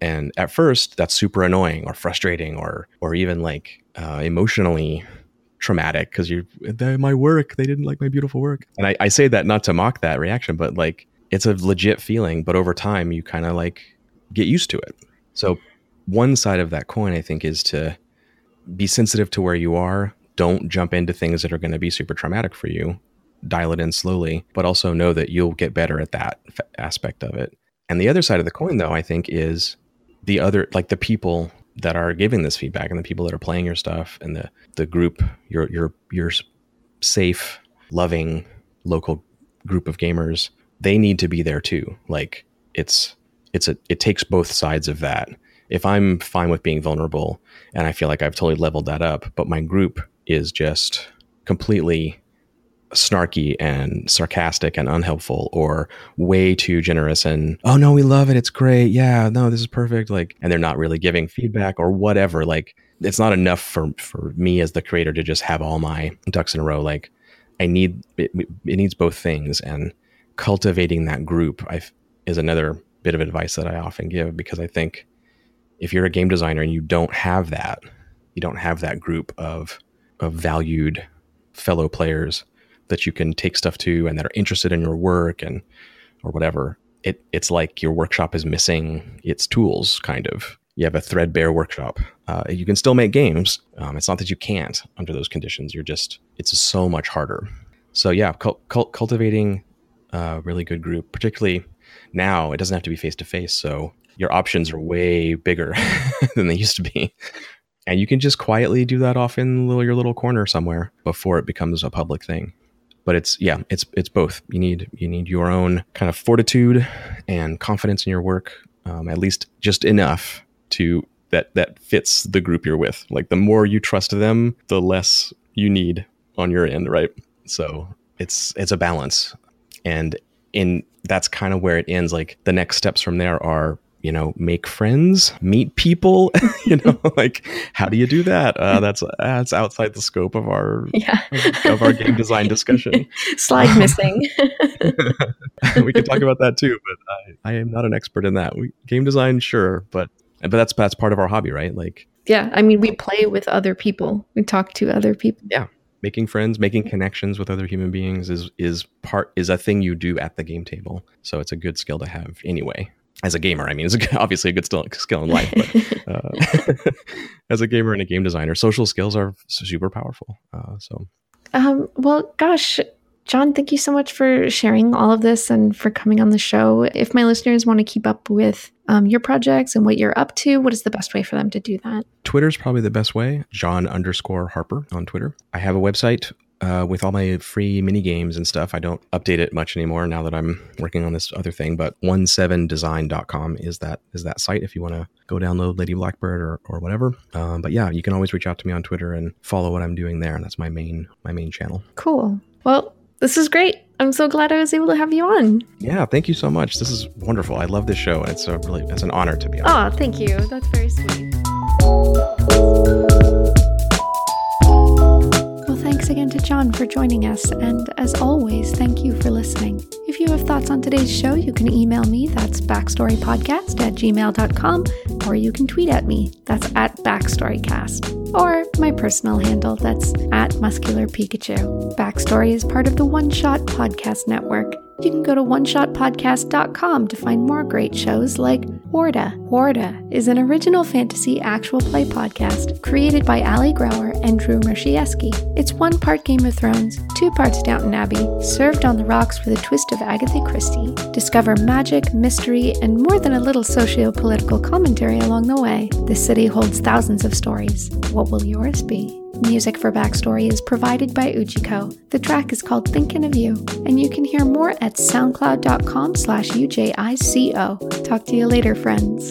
And at first that's super annoying or frustrating or or even like uh, emotionally traumatic because you my work they didn't like my beautiful work. And I, I say that not to mock that reaction but like it's a legit feeling but over time you kind of like get used to it. So one side of that coin i think is to be sensitive to where you are. Don't jump into things that are going to be super traumatic for you dial it in slowly but also know that you'll get better at that aspect of it. And the other side of the coin though i think is the other like the people that are giving this feedback and the people that are playing your stuff and the the group your your your safe loving local group of gamers they need to be there too. Like it's it's a it takes both sides of that. If i'm fine with being vulnerable and i feel like i've totally leveled that up but my group is just completely snarky and sarcastic and unhelpful or way too generous and oh no we love it. It's great. Yeah no this is perfect. Like and they're not really giving feedback or whatever. Like it's not enough for for me as the creator to just have all my ducks in a row. Like i need it, it needs both things. And cultivating that group I, is another bit of advice that i often give because i think if you're a game designer and you don't have that you don't have that group of of valued fellow players that you can take stuff to and that are interested in your work and or whatever it it's like your workshop is missing its tools kind of. You have a threadbare workshop. Uh, you can still make games. Um, it's not that you can't under those conditions. You're just it's so much harder. So yeah cult, cult, cultivating a really good group particularly now it doesn't have to be face to face so your options are way bigger than they used to be. And you can just quietly do that off in little, your little corner somewhere before it becomes a public thing but it's yeah it's it's both. You need you need your own kind of fortitude and confidence in your work um, at least just enough to that that fits the group you're with. Like the more you trust them the less you need on your end right? So it's it's a balance. And in that's kind of where it ends. Like the next steps from there are you know make friends meet people you know like how do you do that? Uh, that's that's outside the scope of our yeah. of our game design discussion. Slide missing. We could talk about that too but I, I am not an expert in that. We, game design sure but but that's that's part of our hobby right? Like yeah i mean we play with other people. We talk to other people yeah. Making friends making connections with other human beings is is part is a thing you do at the game table. So it's a good skill to have anyway as a gamer, I mean, it's obviously a good skill in life, but uh, as a gamer and a game designer, social skills are super powerful. Uh, so, um, well, gosh, John, thank you so much for sharing all of this and for coming on the show. If my listeners want to keep up with um, your projects and what you're up to, what is the best way for them to do that? Twitter's probably the best way. John underscore Harper on Twitter. I have a website, uh, with all my free mini games and stuff. I don't update it much anymore now that I'm working on this other thing. But 17design.com is that is that site if you want to go download Lady Blackbird or, or whatever. Um, but yeah, you can always reach out to me on Twitter and follow what I'm doing there. And that's my main my main channel. Cool. Well, this is great. I'm so glad I was able to have you on. Yeah, thank you so much. This is wonderful. I love this show, and it's a really it's an honor to be on. Oh, thank you. That's very sweet. Thanks again to John for joining us, and as always, thank you for listening. If you have thoughts on today's show, you can email me, that's backstorypodcast at gmail.com, or you can tweet at me, that's at backstorycast, or my personal handle, that's at muscular Pikachu. Backstory is part of the One Shot Podcast Network you can go to oneshotpodcast.com to find more great shows like Warda. Warda is an original fantasy actual play podcast created by Ali Grauer and Drew Mershieski. It's one part Game of Thrones, two parts Downton Abbey, served on the rocks with a twist of Agatha Christie. Discover magic, mystery, and more than a little socio political commentary along the way. This city holds thousands of stories. What will yours be? Music for Backstory is provided by Ujico. The track is called Thinking of You, and you can hear more at soundcloud.com slash UJICO. Talk to you later, friends.